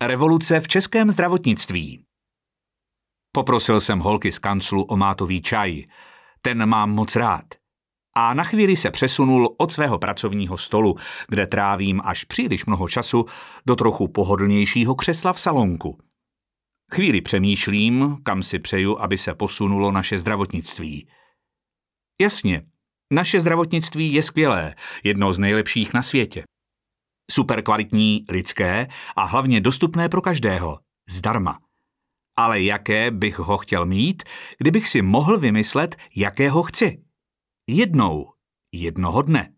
Revoluce v českém zdravotnictví. Poprosil jsem holky z kanclu o mátový čaj. Ten mám moc rád. A na chvíli se přesunul od svého pracovního stolu, kde trávím až příliš mnoho času, do trochu pohodlnějšího křesla v salonku. Chvíli přemýšlím, kam si přeju, aby se posunulo naše zdravotnictví. Jasně, naše zdravotnictví je skvělé, jedno z nejlepších na světě. Super kvalitní, lidské a hlavně dostupné pro každého. Zdarma. Ale jaké bych ho chtěl mít, kdybych si mohl vymyslet, jakého chci? Jednou, jednoho dne.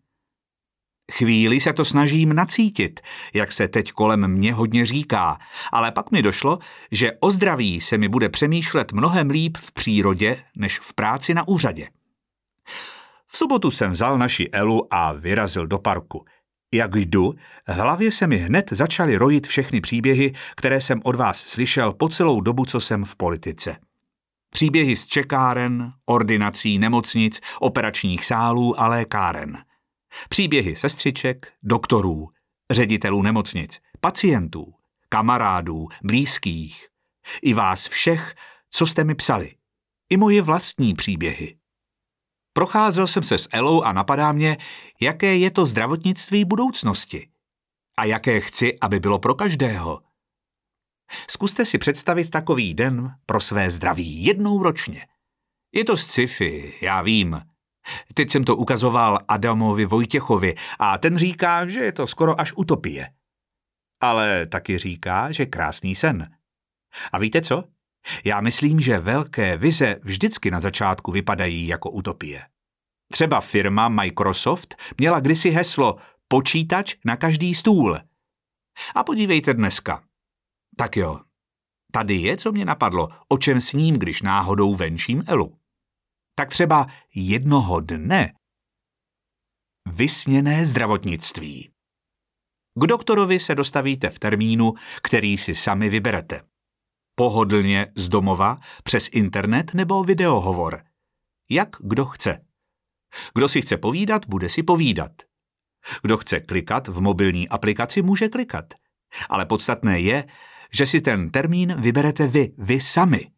Chvíli se to snažím nacítit, jak se teď kolem mě hodně říká, ale pak mi došlo, že o zdraví se mi bude přemýšlet mnohem líp v přírodě, než v práci na úřadě. V sobotu jsem vzal naši Elu a vyrazil do parku – jak jdu, hlavě se mi hned začaly rojit všechny příběhy, které jsem od vás slyšel po celou dobu, co jsem v politice. Příběhy z čekáren, ordinací, nemocnic, operačních sálů a lékáren. Příběhy sestřiček, doktorů, ředitelů nemocnic, pacientů, kamarádů, blízkých. I vás všech, co jste mi psali. I moje vlastní příběhy. Procházel jsem se s Elou a napadá mě, jaké je to zdravotnictví budoucnosti. A jaké chci, aby bylo pro každého. Zkuste si představit takový den pro své zdraví jednou ročně. Je to sci-fi, já vím. Teď jsem to ukazoval Adamovi Vojtěchovi a ten říká, že je to skoro až utopie. Ale taky říká, že krásný sen. A víte co? Já myslím, že velké vize vždycky na začátku vypadají jako utopie. Třeba firma Microsoft měla kdysi heslo počítač na každý stůl. A podívejte dneska. Tak jo, tady je, co mě napadlo, o čem s ním, když náhodou venčím Elu. Tak třeba jednoho dne vysněné zdravotnictví. K doktorovi se dostavíte v termínu, který si sami vyberete. Pohodlně z domova, přes internet nebo videohovor. Jak kdo chce. Kdo si chce povídat, bude si povídat. Kdo chce klikat v mobilní aplikaci, může klikat. Ale podstatné je, že si ten termín vyberete vy, vy sami.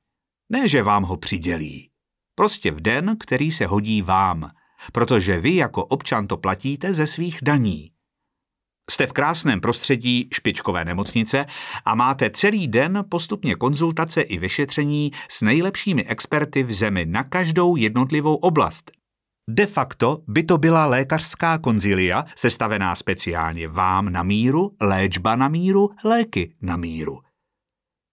Ne, že vám ho přidělí. Prostě v den, který se hodí vám, protože vy jako občan to platíte ze svých daní. Jste v krásném prostředí špičkové nemocnice a máte celý den postupně konzultace i vyšetření s nejlepšími experty v zemi na každou jednotlivou oblast. De facto by to byla lékařská konzilia, sestavená speciálně vám na míru, léčba na míru, léky na míru.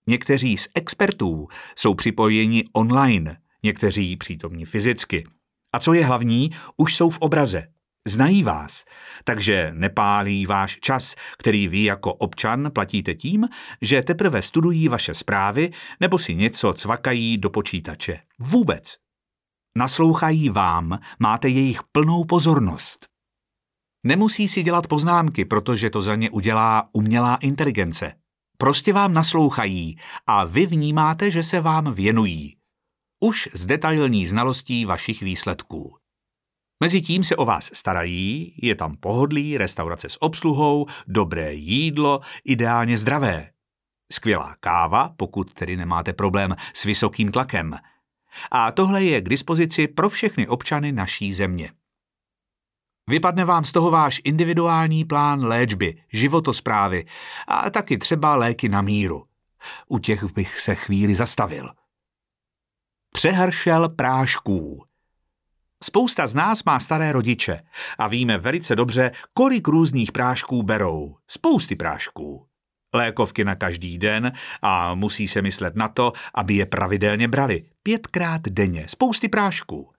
Někteří z expertů jsou připojeni online, někteří přítomní fyzicky. A co je hlavní, už jsou v obraze, Znají vás, takže nepálí váš čas, který vy jako občan platíte tím, že teprve studují vaše zprávy nebo si něco cvakají do počítače. Vůbec. Naslouchají vám, máte jejich plnou pozornost. Nemusí si dělat poznámky, protože to za ně udělá umělá inteligence. Prostě vám naslouchají a vy vnímáte, že se vám věnují. Už z detailní znalostí vašich výsledků. Mezitím se o vás starají, je tam pohodlí, restaurace s obsluhou, dobré jídlo, ideálně zdravé. Skvělá káva, pokud tedy nemáte problém s vysokým tlakem. A tohle je k dispozici pro všechny občany naší země. Vypadne vám z toho váš individuální plán léčby, životosprávy a taky třeba léky na míru. U těch bych se chvíli zastavil. Přehršel prášků. Spousta z nás má staré rodiče a víme velice dobře, kolik různých prášků berou. Spousty prášků. Lékovky na každý den a musí se myslet na to, aby je pravidelně brali. Pětkrát denně. Spousty prášků.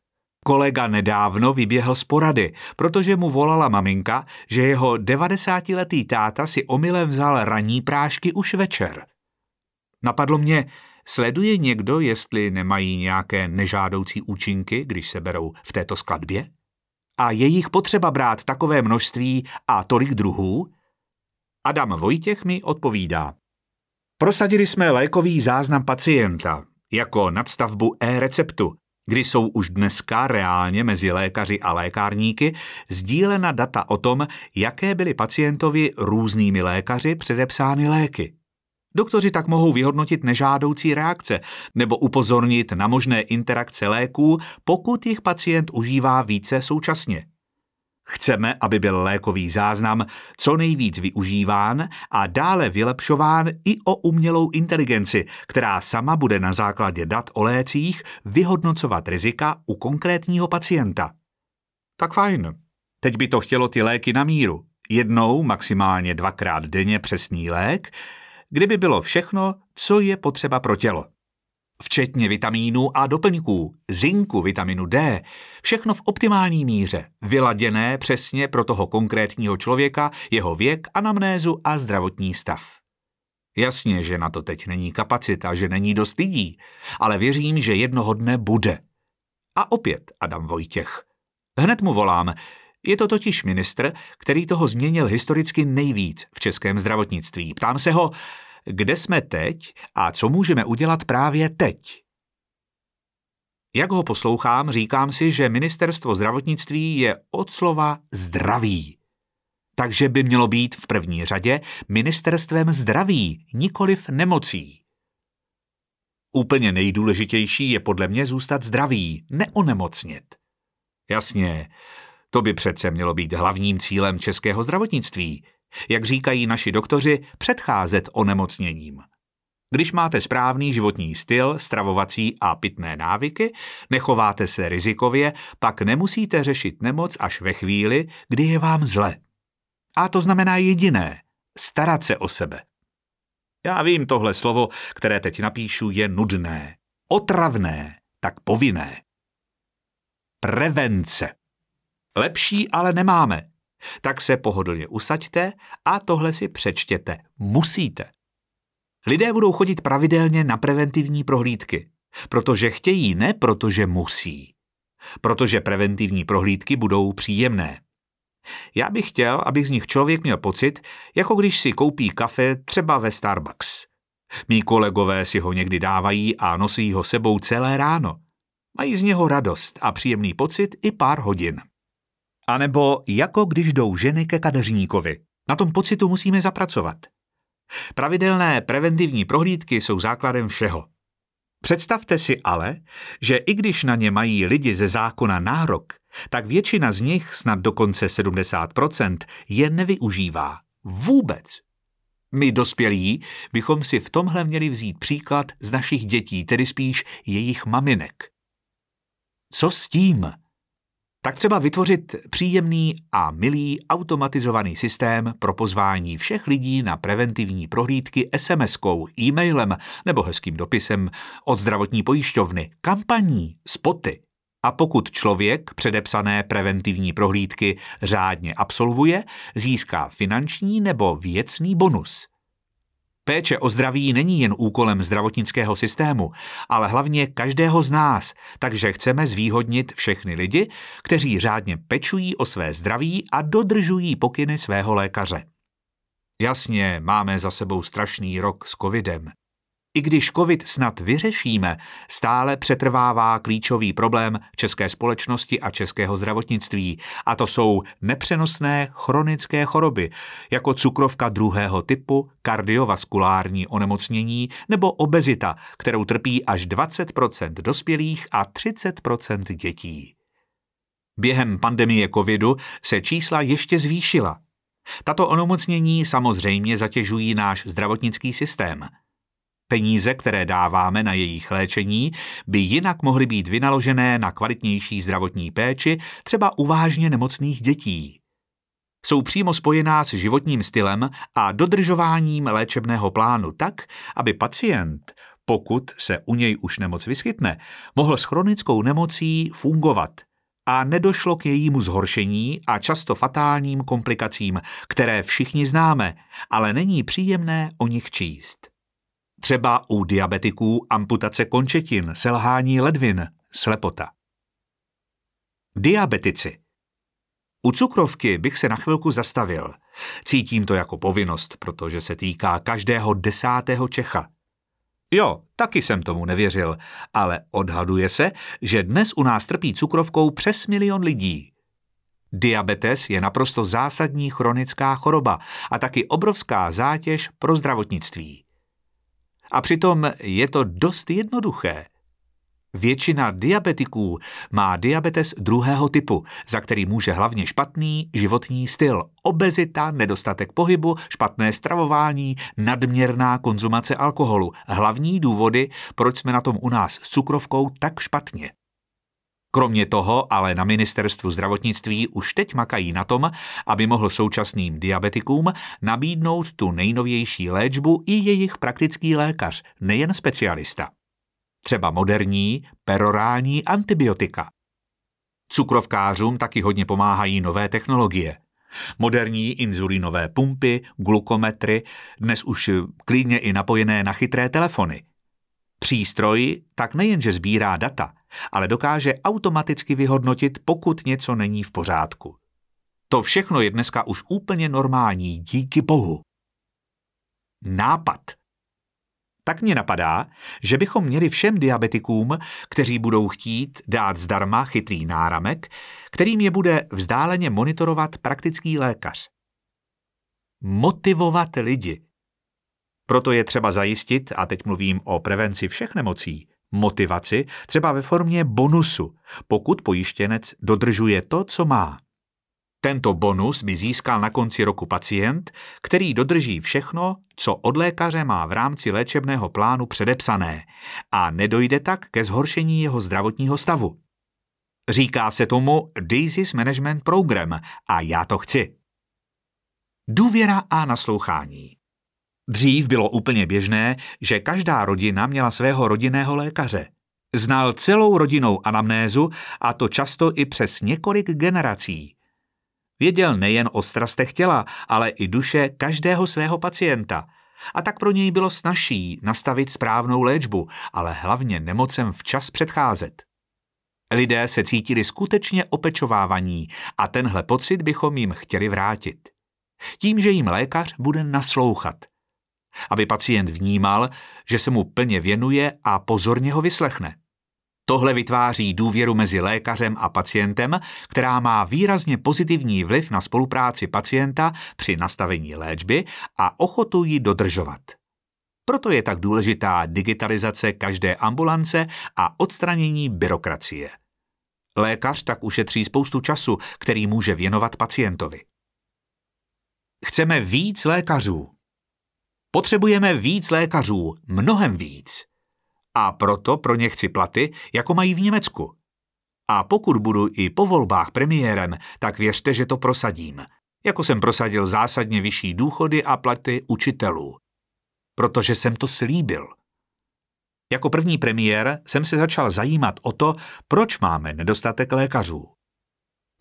Kolega nedávno vyběhl z porady, protože mu volala maminka, že jeho 90-letý táta si omylem vzal ranní prášky už večer. Napadlo mě, Sleduje někdo, jestli nemají nějaké nežádoucí účinky, když se berou v této skladbě? A je jich potřeba brát takové množství a tolik druhů? Adam Vojtěch mi odpovídá. Prosadili jsme lékový záznam pacienta jako nadstavbu e-receptu, kdy jsou už dneska reálně mezi lékaři a lékárníky sdílena data o tom, jaké byly pacientovi různými lékaři předepsány léky. Doktoři tak mohou vyhodnotit nežádoucí reakce nebo upozornit na možné interakce léků, pokud jich pacient užívá více současně. Chceme, aby byl lékový záznam co nejvíc využíván a dále vylepšován i o umělou inteligenci, která sama bude na základě dat o lécích vyhodnocovat rizika u konkrétního pacienta. Tak fajn. Teď by to chtělo ty léky na míru. Jednou, maximálně dvakrát denně přesný lék, kdyby bylo všechno, co je potřeba pro tělo včetně vitamínů a doplňků, zinku, vitaminu D, všechno v optimální míře, vyladěné přesně pro toho konkrétního člověka, jeho věk, anamnézu a zdravotní stav. Jasně, že na to teď není kapacita, že není dost lidí, ale věřím, že jednoho dne bude. A opět Adam Vojtěch. Hned mu volám, je to totiž ministr, který toho změnil historicky nejvíc v českém zdravotnictví. Ptám se ho, kde jsme teď a co můžeme udělat právě teď. Jak ho poslouchám, říkám si, že ministerstvo zdravotnictví je od slova zdraví. Takže by mělo být v první řadě ministerstvem zdraví, nikoliv nemocí. Úplně nejdůležitější je podle mě zůstat zdravý, neonemocnit. Jasně, to by přece mělo být hlavním cílem českého zdravotnictví, jak říkají naši doktoři, předcházet onemocněním. Když máte správný životní styl, stravovací a pitné návyky, nechováte se rizikově, pak nemusíte řešit nemoc až ve chvíli, kdy je vám zle. A to znamená jediné – starat se o sebe. Já vím, tohle slovo, které teď napíšu, je nudné, otravné, tak povinné. Prevence. Lepší ale nemáme. Tak se pohodlně usaďte a tohle si přečtěte. Musíte. Lidé budou chodit pravidelně na preventivní prohlídky, protože chtějí, ne protože musí. Protože preventivní prohlídky budou příjemné. Já bych chtěl, aby z nich člověk měl pocit, jako když si koupí kafe třeba ve Starbucks. Mí kolegové si ho někdy dávají a nosí ho sebou celé ráno. Mají z něho radost a příjemný pocit i pár hodin. A nebo jako když jdou ženy ke kadeřníkovi. Na tom pocitu musíme zapracovat. Pravidelné preventivní prohlídky jsou základem všeho. Představte si ale, že i když na ně mají lidi ze zákona nárok, tak většina z nich, snad dokonce 70%, je nevyužívá. Vůbec. My dospělí bychom si v tomhle měli vzít příklad z našich dětí, tedy spíš jejich maminek. Co s tím? Tak třeba vytvořit příjemný a milý automatizovaný systém pro pozvání všech lidí na preventivní prohlídky SMS-kou, e-mailem nebo hezkým dopisem od zdravotní pojišťovny, kampaní, spoty. A pokud člověk předepsané preventivní prohlídky řádně absolvuje, získá finanční nebo věcný bonus. Péče o zdraví není jen úkolem zdravotnického systému, ale hlavně každého z nás, takže chceme zvýhodnit všechny lidi, kteří řádně pečují o své zdraví a dodržují pokyny svého lékaře. Jasně, máme za sebou strašný rok s covidem. I když covid snad vyřešíme, stále přetrvává klíčový problém české společnosti a českého zdravotnictví, a to jsou nepřenosné chronické choroby, jako cukrovka druhého typu, kardiovaskulární onemocnění nebo obezita, kterou trpí až 20% dospělých a 30% dětí. Během pandemie covidu se čísla ještě zvýšila. Tato onemocnění samozřejmě zatěžují náš zdravotnický systém – Peníze, které dáváme na jejich léčení, by jinak mohly být vynaložené na kvalitnější zdravotní péči, třeba u vážně nemocných dětí. Jsou přímo spojená s životním stylem a dodržováním léčebného plánu tak, aby pacient, pokud se u něj už nemoc vyskytne, mohl s chronickou nemocí fungovat a nedošlo k jejímu zhoršení a často fatálním komplikacím, které všichni známe, ale není příjemné o nich číst. Třeba u diabetiků amputace končetin, selhání ledvin, slepota. Diabetici. U cukrovky bych se na chvilku zastavil. Cítím to jako povinnost, protože se týká každého desátého Čecha. Jo, taky jsem tomu nevěřil, ale odhaduje se, že dnes u nás trpí cukrovkou přes milion lidí. Diabetes je naprosto zásadní chronická choroba a taky obrovská zátěž pro zdravotnictví. A přitom je to dost jednoduché. Většina diabetiků má diabetes druhého typu, za který může hlavně špatný životní styl, obezita, nedostatek pohybu, špatné stravování, nadměrná konzumace alkoholu. Hlavní důvody, proč jsme na tom u nás s cukrovkou tak špatně. Kromě toho ale na ministerstvu zdravotnictví už teď makají na tom, aby mohl současným diabetikům nabídnout tu nejnovější léčbu i jejich praktický lékař, nejen specialista třeba moderní perorální antibiotika. Cukrovkářům taky hodně pomáhají nové technologie. Moderní inzulinové pumpy, glukometry, dnes už klidně i napojené na chytré telefony. Přístroj tak nejenže sbírá data, ale dokáže automaticky vyhodnotit, pokud něco není v pořádku. To všechno je dneska už úplně normální, díky bohu. Nápad – tak mě napadá, že bychom měli všem diabetikům, kteří budou chtít dát zdarma chytrý náramek, kterým je bude vzdáleně monitorovat praktický lékař. Motivovat lidi. Proto je třeba zajistit, a teď mluvím o prevenci všech nemocí, motivaci třeba ve formě bonusu, pokud pojištěnec dodržuje to, co má. Tento bonus by získal na konci roku pacient, který dodrží všechno, co od lékaře má v rámci léčebného plánu předepsané a nedojde tak ke zhoršení jeho zdravotního stavu. Říká se tomu Disease Management Program a já to chci. Důvěra a naslouchání. Dřív bylo úplně běžné, že každá rodina měla svého rodinného lékaře. Znal celou rodinou anamnézu a to často i přes několik generací – Věděl nejen o strastech těla, ale i duše každého svého pacienta. A tak pro něj bylo snažší nastavit správnou léčbu, ale hlavně nemocem včas předcházet. Lidé se cítili skutečně opečovávaní a tenhle pocit bychom jim chtěli vrátit. Tím, že jim lékař bude naslouchat. Aby pacient vnímal, že se mu plně věnuje a pozorně ho vyslechne. Tohle vytváří důvěru mezi lékařem a pacientem, která má výrazně pozitivní vliv na spolupráci pacienta při nastavení léčby a ochotu ji dodržovat. Proto je tak důležitá digitalizace každé ambulance a odstranění byrokracie. Lékař tak ušetří spoustu času, který může věnovat pacientovi. Chceme víc lékařů. Potřebujeme víc lékařů, mnohem víc. A proto pro ně chci platy, jako mají v Německu. A pokud budu i po volbách premiérem, tak věřte, že to prosadím. Jako jsem prosadil zásadně vyšší důchody a platy učitelů. Protože jsem to slíbil. Jako první premiér jsem se začal zajímat o to, proč máme nedostatek lékařů.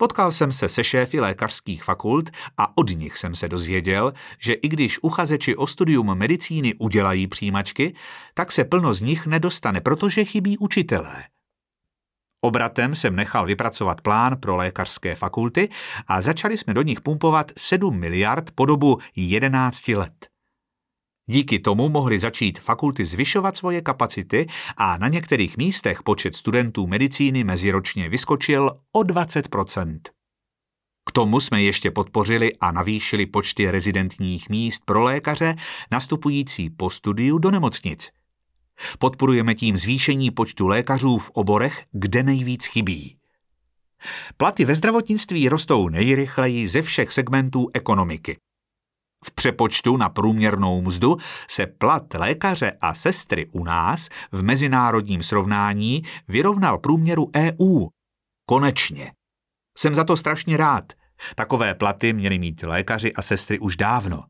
Potkal jsem se se šéfy lékařských fakult a od nich jsem se dozvěděl, že i když uchazeči o studium medicíny udělají přijímačky, tak se plno z nich nedostane, protože chybí učitelé. Obratem jsem nechal vypracovat plán pro lékařské fakulty a začali jsme do nich pumpovat 7 miliard po dobu 11 let. Díky tomu mohly začít fakulty zvyšovat svoje kapacity a na některých místech počet studentů medicíny meziročně vyskočil o 20% K tomu jsme ještě podpořili a navýšili počty rezidentních míst pro lékaře nastupující po studiu do nemocnic. Podporujeme tím zvýšení počtu lékařů v oborech, kde nejvíc chybí. Platy ve zdravotnictví rostou nejrychleji ze všech segmentů ekonomiky. V přepočtu na průměrnou mzdu se plat lékaře a sestry u nás v mezinárodním srovnání vyrovnal průměru EU. Konečně. Jsem za to strašně rád. Takové platy měli mít lékaři a sestry už dávno.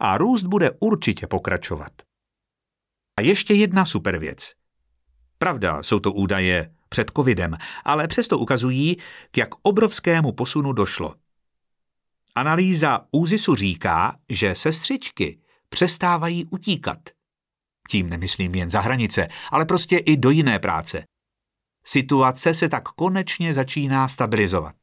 A růst bude určitě pokračovat. A ještě jedna super věc. Pravda, jsou to údaje před covidem, ale přesto ukazují, k jak obrovskému posunu došlo. Analýza úzisu říká, že sestřičky přestávají utíkat. Tím nemyslím jen za hranice, ale prostě i do jiné práce. Situace se tak konečně začíná stabilizovat.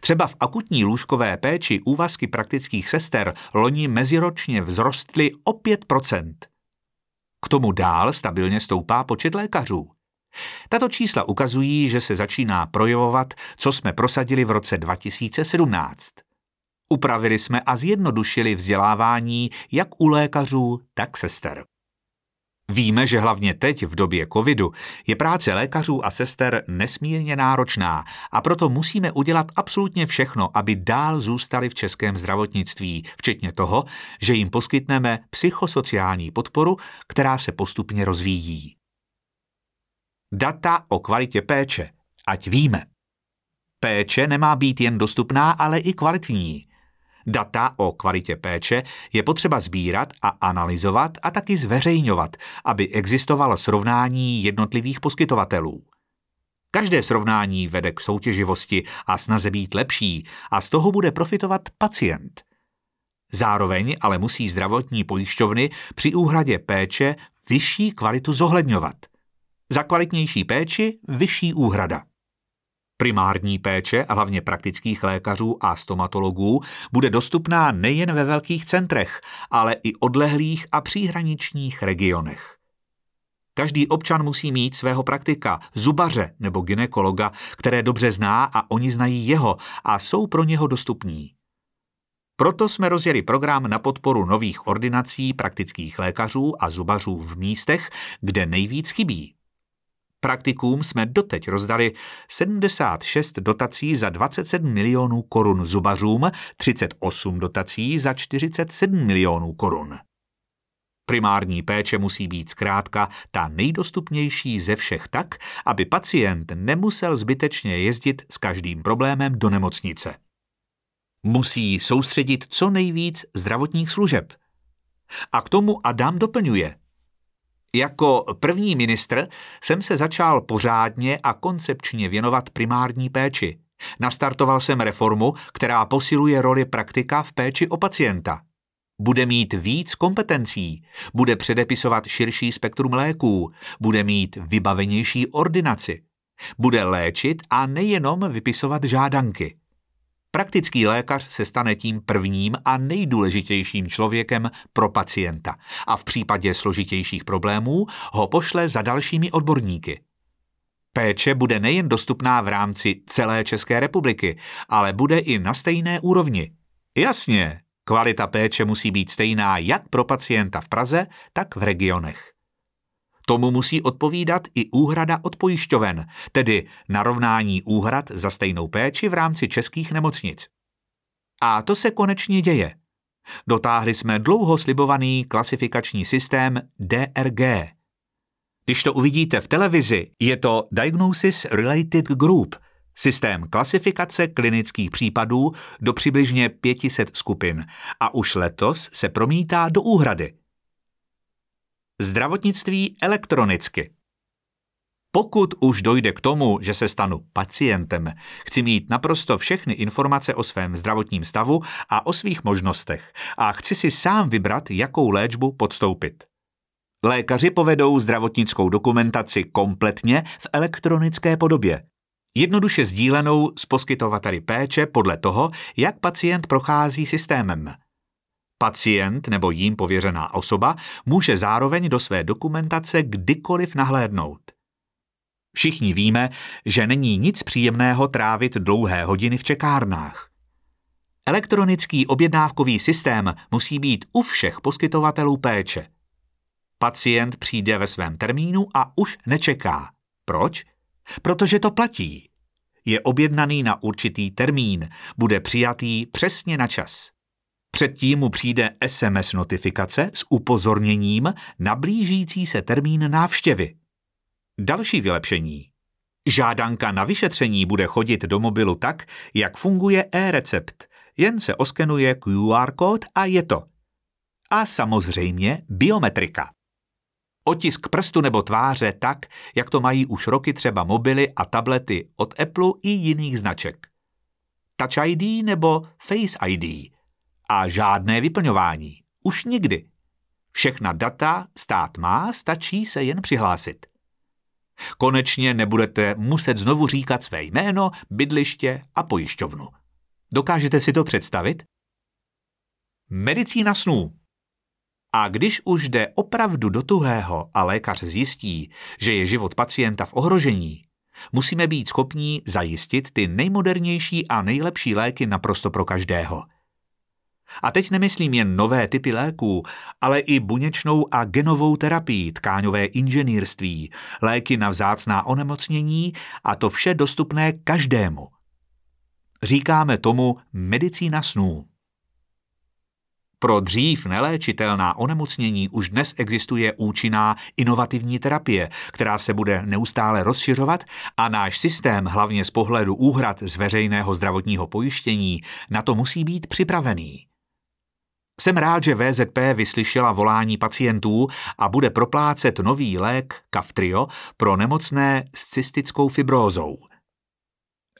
Třeba v akutní lůžkové péči úvazky praktických sester loni meziročně vzrostly o 5%. K tomu dál stabilně stoupá počet lékařů. Tato čísla ukazují, že se začíná projevovat, co jsme prosadili v roce 2017. Upravili jsme a zjednodušili vzdělávání jak u lékařů, tak sester. Víme, že hlavně teď v době covidu je práce lékařů a sester nesmírně náročná a proto musíme udělat absolutně všechno, aby dál zůstali v českém zdravotnictví, včetně toho, že jim poskytneme psychosociální podporu, která se postupně rozvíjí. Data o kvalitě péče, ať víme. Péče nemá být jen dostupná, ale i kvalitní. Data o kvalitě péče je potřeba sbírat a analyzovat a taky zveřejňovat, aby existovalo srovnání jednotlivých poskytovatelů. Každé srovnání vede k soutěživosti a snaze být lepší a z toho bude profitovat pacient. Zároveň ale musí zdravotní pojišťovny při úhradě péče vyšší kvalitu zohledňovat. Za kvalitnější péči vyšší úhrada. Primární péče, a hlavně praktických lékařů a stomatologů, bude dostupná nejen ve velkých centrech, ale i odlehlých a příhraničních regionech. Každý občan musí mít svého praktika, zubaře nebo ginekologa, které dobře zná a oni znají jeho a jsou pro něho dostupní. Proto jsme rozjeli program na podporu nových ordinací praktických lékařů a zubařů v místech, kde nejvíc chybí. Praktikům jsme doteď rozdali 76 dotací za 27 milionů korun zubařům, 38 dotací za 47 milionů korun. Primární péče musí být zkrátka ta nejdostupnější ze všech tak, aby pacient nemusel zbytečně jezdit s každým problémem do nemocnice. Musí soustředit co nejvíc zdravotních služeb. A k tomu Adam doplňuje – jako první ministr jsem se začal pořádně a koncepčně věnovat primární péči. Nastartoval jsem reformu, která posiluje roli praktika v péči o pacienta. Bude mít víc kompetencí, bude předepisovat širší spektrum léků, bude mít vybavenější ordinaci, bude léčit a nejenom vypisovat žádanky. Praktický lékař se stane tím prvním a nejdůležitějším člověkem pro pacienta a v případě složitějších problémů ho pošle za dalšími odborníky. Péče bude nejen dostupná v rámci celé České republiky, ale bude i na stejné úrovni. Jasně, kvalita péče musí být stejná jak pro pacienta v Praze, tak v regionech. Tomu musí odpovídat i úhrada od pojišťoven, tedy narovnání úhrad za stejnou péči v rámci českých nemocnic. A to se konečně děje. Dotáhli jsme dlouho slibovaný klasifikační systém DRG. Když to uvidíte v televizi, je to Diagnosis Related Group, systém klasifikace klinických případů do přibližně 500 skupin a už letos se promítá do úhrady – Zdravotnictví elektronicky. Pokud už dojde k tomu, že se stanu pacientem, chci mít naprosto všechny informace o svém zdravotním stavu a o svých možnostech a chci si sám vybrat, jakou léčbu podstoupit. Lékaři povedou zdravotnickou dokumentaci kompletně v elektronické podobě. Jednoduše sdílenou s poskytovateli péče podle toho, jak pacient prochází systémem – Pacient nebo jím pověřená osoba může zároveň do své dokumentace kdykoliv nahlédnout. Všichni víme, že není nic příjemného trávit dlouhé hodiny v čekárnách. Elektronický objednávkový systém musí být u všech poskytovatelů péče. Pacient přijde ve svém termínu a už nečeká. Proč? Protože to platí. Je objednaný na určitý termín, bude přijatý přesně na čas. Předtím mu přijde SMS notifikace s upozorněním na blížící se termín návštěvy. Další vylepšení. Žádanka na vyšetření bude chodit do mobilu tak, jak funguje e-recept. Jen se oskenuje QR kód a je to. A samozřejmě biometrika. Otisk prstu nebo tváře tak, jak to mají už roky třeba mobily a tablety od Apple i jiných značek. Touch ID nebo Face ID – a žádné vyplňování. Už nikdy. Všechna data stát má, stačí se jen přihlásit. Konečně nebudete muset znovu říkat své jméno, bydliště a pojišťovnu. Dokážete si to představit? Medicína snů. A když už jde opravdu do tuhého a lékař zjistí, že je život pacienta v ohrožení, musíme být schopní zajistit ty nejmodernější a nejlepší léky naprosto pro každého – A teď nemyslím jen nové typy léků, ale i buněčnou a genovou terapii, tkáňové inženýrství, léky na vzácná onemocnění a to vše dostupné každému. Říkáme tomu medicína snů. Pro dřív neléčitelná onemocnění už dnes existuje účinná inovativní terapie, která se bude neustále rozšiřovat a náš systém, hlavně z pohledu úhrad z veřejného zdravotního pojištění, na to musí být připravený. Jsem rád, že VZP vyslyšela volání pacientů a bude proplácet nový lék Kaftrio pro nemocné s cystickou fibrózou –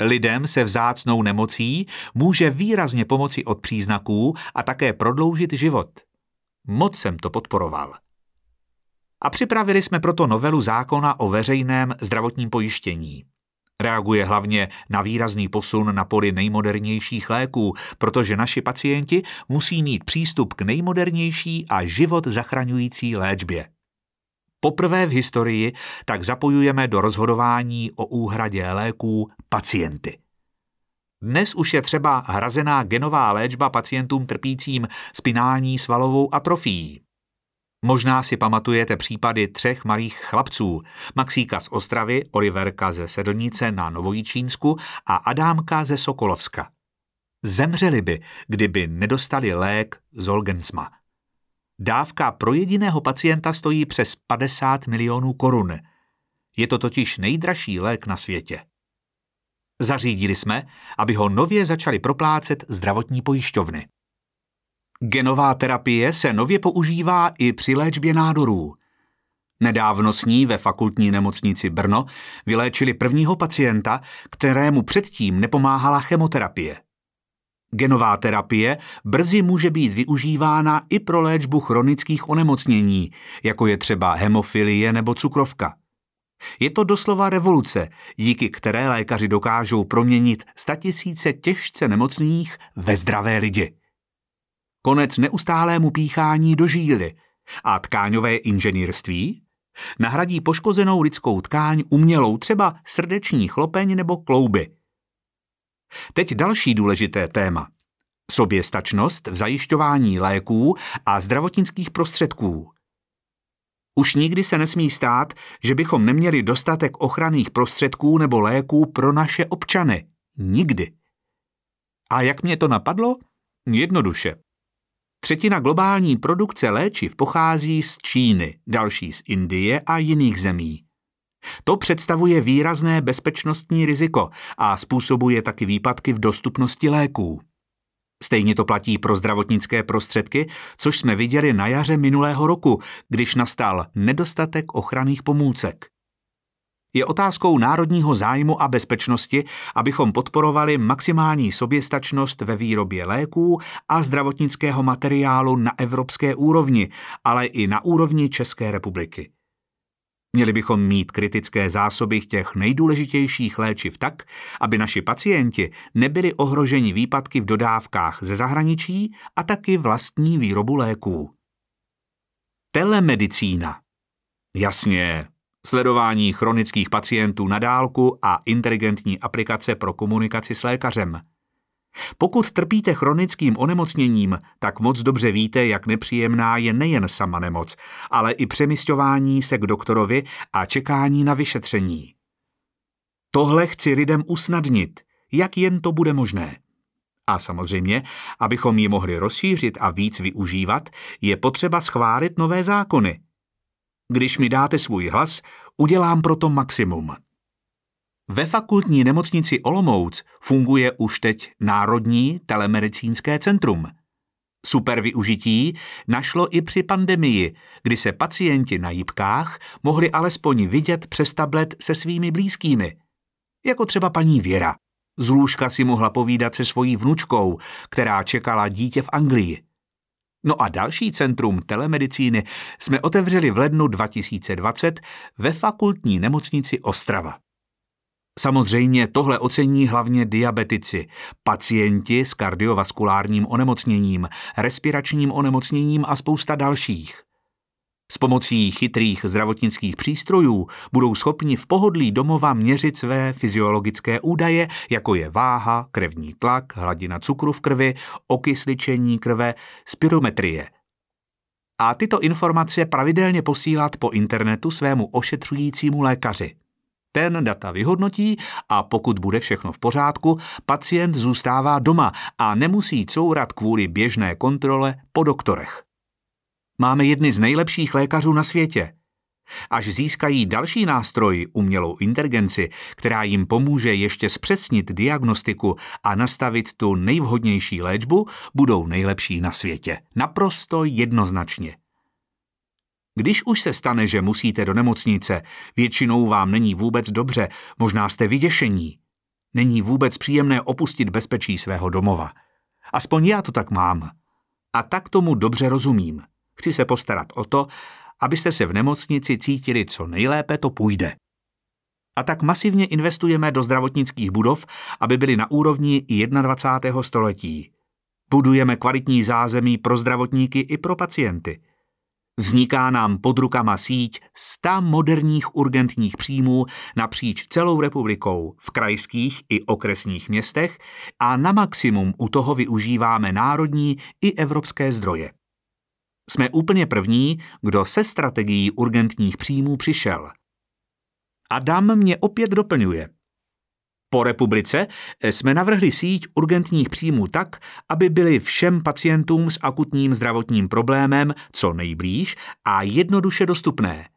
Lidem se vzácnou nemocí může výrazně pomoci od příznaků a také prodloužit život. Moc jsem to podporoval. A připravili jsme proto novelu zákona o veřejném zdravotním pojištění. Reaguje hlavně na výrazný posun na poli nejmodernějších léků, protože naši pacienti musí mít přístup k nejmodernější a život zachraňující léčbě. Poprvé v historii tak zapojujeme do rozhodování o úhradě léků pacienty. Dnes už je třeba hrazená genová léčba pacientům trpícím spinální svalovou atrofií. Možná si pamatujete případy třech malých chlapců, Maxíka z Ostravy, Oliverka ze Sedlnice na Novojičínsku a Adámka ze Sokolovska. Zemřeli by, kdyby nedostali lék Zolgensma. Dávka pro jediného pacienta stojí přes 50 milionů korun. Je to totiž nejdražší lék na světě. Zařídili jsme, aby ho nově začali proplácet zdravotní pojišťovny. Genová terapie se nově používá i při léčbě nádorů. Nedávno s ní ve fakultní nemocnici Brno vyléčili prvního pacienta, kterému předtím nepomáhala chemoterapie. Genová terapie brzy může být využívána i pro léčbu chronických onemocnění, jako je třeba hemofilie nebo cukrovka. Je to doslova revoluce, díky které lékaři dokážou proměnit statisíce těžce nemocných ve zdravé lidi. Konec neustálému píchání do žíly a tkáňové inženýrství nahradí poškozenou lidskou tkáň umělou třeba srdeční chlopeň nebo klouby – Teď další důležité téma. Soběstačnost v zajišťování léků a zdravotnických prostředků. Už nikdy se nesmí stát, že bychom neměli dostatek ochranných prostředků nebo léků pro naše občany. Nikdy. A jak mě to napadlo? Jednoduše. Třetina globální produkce léčiv pochází z Číny, další z Indie a jiných zemí. To představuje výrazné bezpečnostní riziko a způsobuje taky výpadky v dostupnosti léků. Stejně to platí pro zdravotnické prostředky, což jsme viděli na jaře minulého roku, když nastal nedostatek ochranných pomůcek. Je otázkou národního zájmu a bezpečnosti, abychom podporovali maximální soběstačnost ve výrobě léků a zdravotnického materiálu na evropské úrovni, ale i na úrovni České republiky. Měli bychom mít kritické zásoby těch nejdůležitějších léčiv tak, aby naši pacienti nebyli ohroženi výpadky v dodávkách ze zahraničí a taky vlastní výrobu léků. Telemedicína. Jasně, sledování chronických pacientů na dálku a inteligentní aplikace pro komunikaci s lékařem – pokud trpíte chronickým onemocněním, tak moc dobře víte, jak nepříjemná je nejen sama nemoc, ale i přemysťování se k doktorovi a čekání na vyšetření. Tohle chci lidem usnadnit, jak jen to bude možné. A samozřejmě, abychom ji mohli rozšířit a víc využívat, je potřeba schválit nové zákony. Když mi dáte svůj hlas, udělám proto maximum. Ve fakultní nemocnici Olomouc funguje už teď Národní telemedicínské centrum. Super využití našlo i při pandemii, kdy se pacienti na jípkách mohli alespoň vidět přes tablet se svými blízkými. Jako třeba paní Věra. Z lůžka si mohla povídat se svojí vnučkou, která čekala dítě v Anglii. No a další centrum telemedicíny jsme otevřeli v lednu 2020 ve fakultní nemocnici Ostrava. Samozřejmě tohle ocení hlavně diabetici, pacienti s kardiovaskulárním onemocněním, respiračním onemocněním a spousta dalších. S pomocí chytrých zdravotnických přístrojů budou schopni v pohodlí domova měřit své fyziologické údaje, jako je váha, krevní tlak, hladina cukru v krvi, okysličení krve, spirometrie. A tyto informace pravidelně posílat po internetu svému ošetřujícímu lékaři. Ten data vyhodnotí a pokud bude všechno v pořádku, pacient zůstává doma a nemusí courat kvůli běžné kontrole po doktorech. Máme jedny z nejlepších lékařů na světě. Až získají další nástroj, umělou inteligenci, která jim pomůže ještě zpřesnit diagnostiku a nastavit tu nejvhodnější léčbu, budou nejlepší na světě. Naprosto jednoznačně. Když už se stane, že musíte do nemocnice, většinou vám není vůbec dobře, možná jste vyděšení. Není vůbec příjemné opustit bezpečí svého domova. Aspoň já to tak mám. A tak tomu dobře rozumím. Chci se postarat o to, abyste se v nemocnici cítili co nejlépe to půjde. A tak masivně investujeme do zdravotnických budov, aby byly na úrovni 21. století. Budujeme kvalitní zázemí pro zdravotníky i pro pacienty. Vzniká nám pod rukama síť 100 moderních urgentních příjmů napříč celou republikou, v krajských i okresních městech a na maximum u toho využíváme národní i evropské zdroje. Jsme úplně první, kdo se strategií urgentních příjmů přišel. Adam mě opět doplňuje. Po republice jsme navrhli síť urgentních příjmů tak, aby byly všem pacientům s akutním zdravotním problémem co nejblíž a jednoduše dostupné.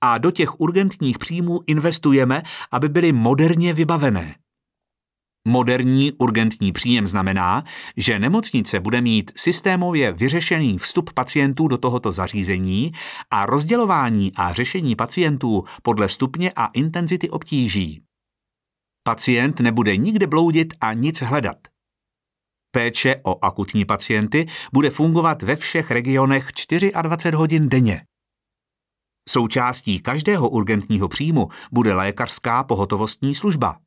A do těch urgentních příjmů investujeme, aby byly moderně vybavené. Moderní urgentní příjem znamená, že nemocnice bude mít systémově vyřešený vstup pacientů do tohoto zařízení a rozdělování a řešení pacientů podle stupně a intenzity obtíží. Pacient nebude nikde bloudit a nic hledat. Péče o akutní pacienty bude fungovat ve všech regionech 24 hodin denně. Součástí každého urgentního příjmu bude lékařská pohotovostní služba.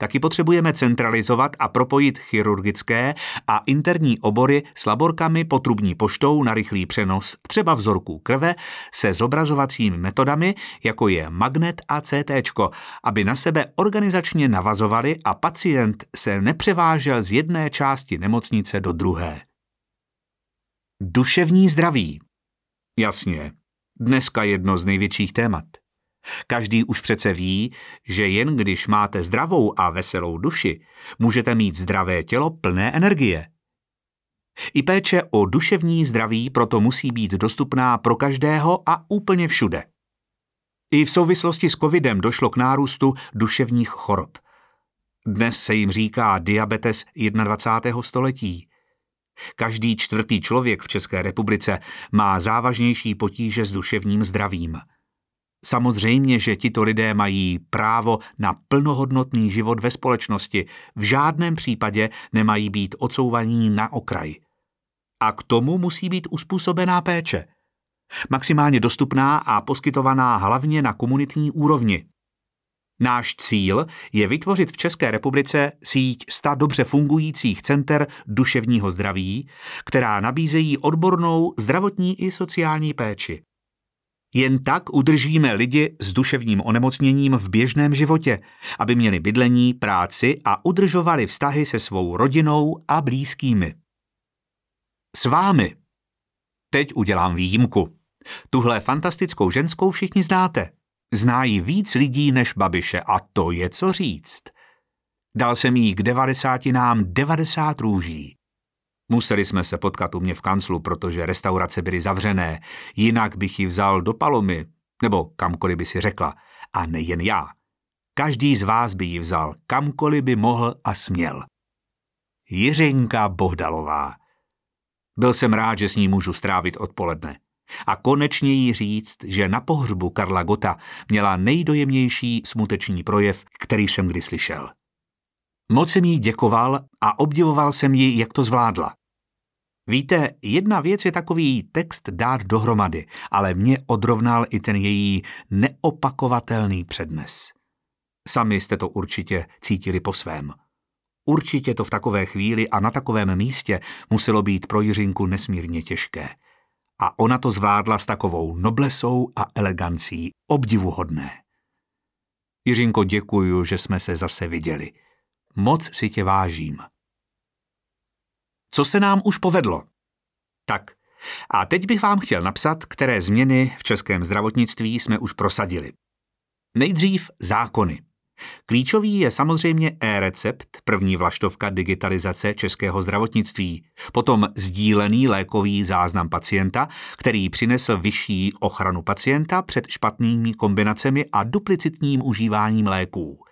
Taky potřebujeme centralizovat a propojit chirurgické a interní obory s laborkami potrubní poštou na rychlý přenos třeba vzorků krve se zobrazovacími metodami, jako je magnet a CT, aby na sebe organizačně navazovali a pacient se nepřevážel z jedné části nemocnice do druhé. Duševní zdraví. Jasně, dneska jedno z největších témat. Každý už přece ví, že jen když máte zdravou a veselou duši, můžete mít zdravé tělo plné energie. I péče o duševní zdraví proto musí být dostupná pro každého a úplně všude. I v souvislosti s covidem došlo k nárůstu duševních chorob. Dnes se jim říká diabetes 21. století. Každý čtvrtý člověk v České republice má závažnější potíže s duševním zdravím. Samozřejmě, že tito lidé mají právo na plnohodnotný život ve společnosti, v žádném případě nemají být odsouvaní na okraj. A k tomu musí být uspůsobená péče. Maximálně dostupná a poskytovaná hlavně na komunitní úrovni. Náš cíl je vytvořit v České republice síť sta dobře fungujících center duševního zdraví, která nabízejí odbornou zdravotní i sociální péči. Jen tak udržíme lidi s duševním onemocněním v běžném životě, aby měli bydlení, práci a udržovali vztahy se svou rodinou a blízkými. S vámi. Teď udělám výjimku. Tuhle fantastickou ženskou všichni znáte. Zná víc lidí než Babiše a to je co říct. Dal jsem jí k devadesátinám devadesát růží. Museli jsme se potkat u mě v kanclu, protože restaurace byly zavřené, jinak bych ji vzal do Palomy, nebo kamkoliv by si řekla. A nejen já. Každý z vás by ji vzal, kamkoliv by mohl a směl. Jiřinka Bohdalová. Byl jsem rád, že s ní můžu strávit odpoledne. A konečně jí říct, že na pohřbu Karla Gota měla nejdojemnější smuteční projev, který jsem kdy slyšel. Moc jsem jí děkoval a obdivoval jsem ji, jak to zvládla. Víte, jedna věc je takový text dát dohromady, ale mě odrovnal i ten její neopakovatelný přednes. Sami jste to určitě cítili po svém. Určitě to v takové chvíli a na takovém místě muselo být pro Jiřinku nesmírně těžké. A ona to zvládla s takovou noblesou a elegancí, obdivuhodné. Jiřinko, děkuju, že jsme se zase viděli. Moc si tě vážím. Co se nám už povedlo? Tak, a teď bych vám chtěl napsat, které změny v českém zdravotnictví jsme už prosadili. Nejdřív zákony. Klíčový je samozřejmě e-recept, první vlaštovka digitalizace českého zdravotnictví, potom sdílený lékový záznam pacienta, který přinesl vyšší ochranu pacienta před špatnými kombinacemi a duplicitním užíváním léků.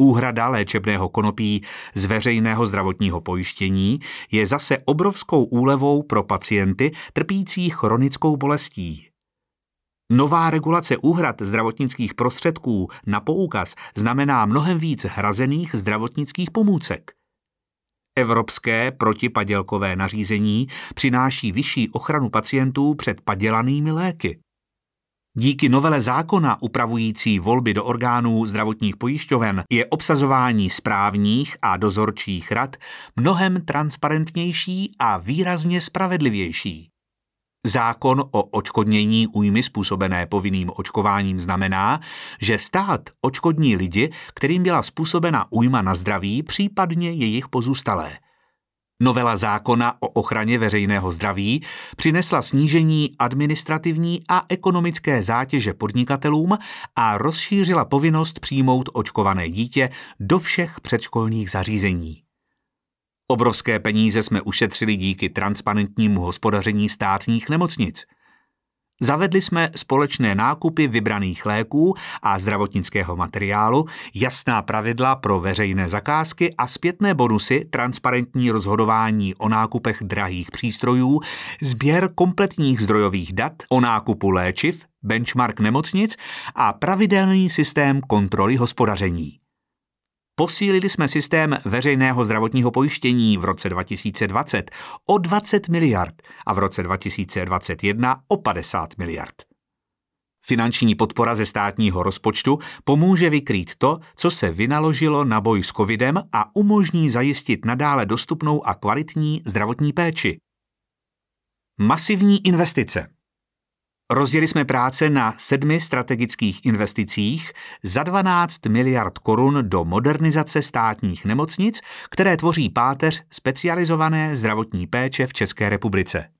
Úhrada léčebného konopí z veřejného zdravotního pojištění je zase obrovskou úlevou pro pacienty trpící chronickou bolestí. Nová regulace úhrad zdravotnických prostředků na poukaz znamená mnohem víc hrazených zdravotnických pomůcek. Evropské protipadělkové nařízení přináší vyšší ochranu pacientů před padělanými léky. Díky novele zákona upravující volby do orgánů zdravotních pojišťoven je obsazování správních a dozorčích rad mnohem transparentnější a výrazně spravedlivější. Zákon o očkodnění újmy způsobené povinným očkováním znamená, že stát očkodní lidi, kterým byla způsobena újma na zdraví, případně jejich pozůstalé. Novela zákona o ochraně veřejného zdraví přinesla snížení administrativní a ekonomické zátěže podnikatelům a rozšířila povinnost přijmout očkované dítě do všech předškolních zařízení. Obrovské peníze jsme ušetřili díky transparentnímu hospodaření státních nemocnic. Zavedli jsme společné nákupy vybraných léků a zdravotnického materiálu, jasná pravidla pro veřejné zakázky a zpětné bonusy, transparentní rozhodování o nákupech drahých přístrojů, sběr kompletních zdrojových dat o nákupu léčiv, benchmark nemocnic a pravidelný systém kontroly hospodaření. Posílili jsme systém veřejného zdravotního pojištění v roce 2020 o 20 miliard a v roce 2021 o 50 miliard. Finanční podpora ze státního rozpočtu pomůže vykrýt to, co se vynaložilo na boj s covidem a umožní zajistit nadále dostupnou a kvalitní zdravotní péči. Masivní investice. Rozjeli jsme práce na sedmi strategických investicích za 12 miliard korun do modernizace státních nemocnic, které tvoří páteř specializované zdravotní péče v České republice.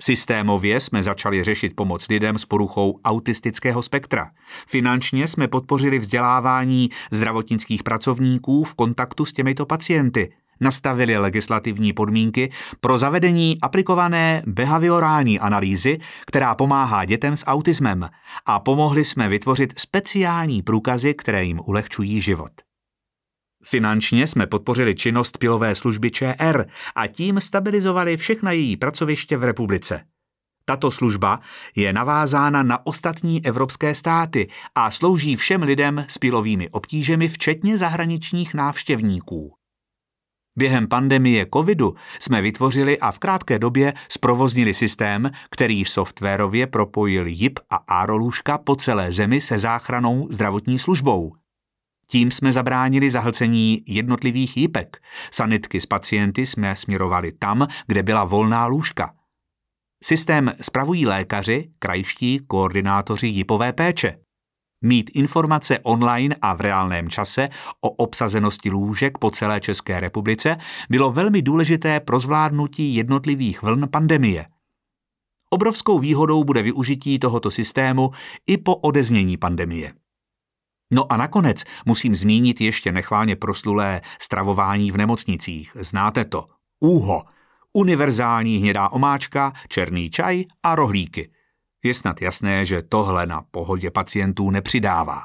Systémově jsme začali řešit pomoc lidem s poruchou autistického spektra. Finančně jsme podpořili vzdělávání zdravotnických pracovníků v kontaktu s těmito pacienty – nastavili legislativní podmínky pro zavedení aplikované behaviorální analýzy, která pomáhá dětem s autismem a pomohli jsme vytvořit speciální průkazy, které jim ulehčují život. Finančně jsme podpořili činnost pilové služby ČR a tím stabilizovali všechna její pracoviště v republice. Tato služba je navázána na ostatní evropské státy a slouží všem lidem s pilovými obtížemi, včetně zahraničních návštěvníků. Během pandemie covidu jsme vytvořili a v krátké době zprovoznili systém, který softwarově propojil JIP a ARO po celé zemi se záchranou zdravotní službou. Tím jsme zabránili zahlcení jednotlivých JIPek. Sanitky s pacienty jsme směrovali tam, kde byla volná lůžka. Systém spravují lékaři, krajští koordinátoři JIPové péče. Mít informace online a v reálném čase o obsazenosti lůžek po celé České republice bylo velmi důležité pro zvládnutí jednotlivých vln pandemie. Obrovskou výhodou bude využití tohoto systému i po odeznění pandemie. No a nakonec musím zmínit ještě nechválně proslulé stravování v nemocnicích. Znáte to. Úho. Univerzální hnědá omáčka, černý čaj a rohlíky. Je snad jasné, že tohle na pohodě pacientů nepřidává.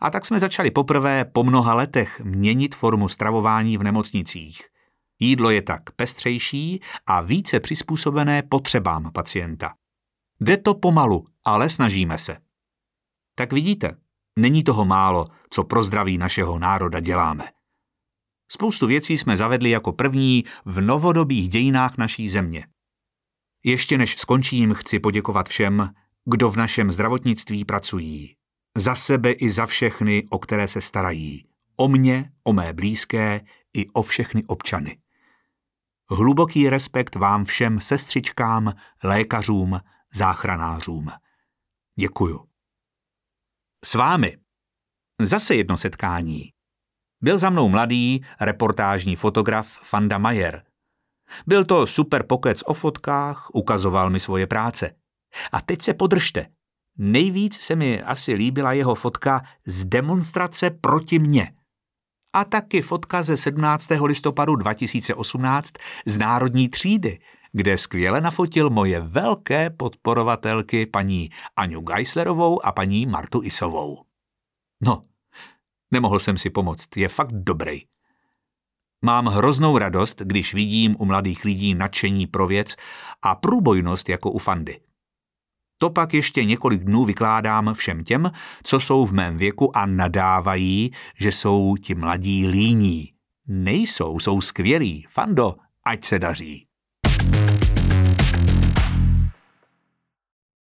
A tak jsme začali poprvé po mnoha letech měnit formu stravování v nemocnicích. Jídlo je tak pestřejší a více přizpůsobené potřebám pacienta. Jde to pomalu, ale snažíme se. Tak vidíte, není toho málo, co pro zdraví našeho národa děláme. Spoustu věcí jsme zavedli jako první v novodobých dějinách naší země. Ještě než skončím, chci poděkovat všem, kdo v našem zdravotnictví pracují. Za sebe i za všechny, o které se starají. O mě, o mé blízké i o všechny občany. Hluboký respekt vám všem sestřičkám, lékařům, záchranářům. Děkuju. S vámi. Zase jedno setkání. Byl za mnou mladý, reportážní fotograf Fanda Mayer. Byl to super pokec o fotkách, ukazoval mi svoje práce. A teď se podržte. Nejvíc se mi asi líbila jeho fotka z demonstrace proti mně. A taky fotka ze 17. listopadu 2018 z Národní třídy, kde skvěle nafotil moje velké podporovatelky paní Aňu Geislerovou a paní Martu Isovou. No, nemohl jsem si pomoct, je fakt dobrý. Mám hroznou radost, když vidím u mladých lidí nadšení pro věc a průbojnost jako u Fandy. To pak ještě několik dnů vykládám všem těm, co jsou v mém věku a nadávají, že jsou ti mladí líní. Nejsou, jsou skvělí. Fando, ať se daří.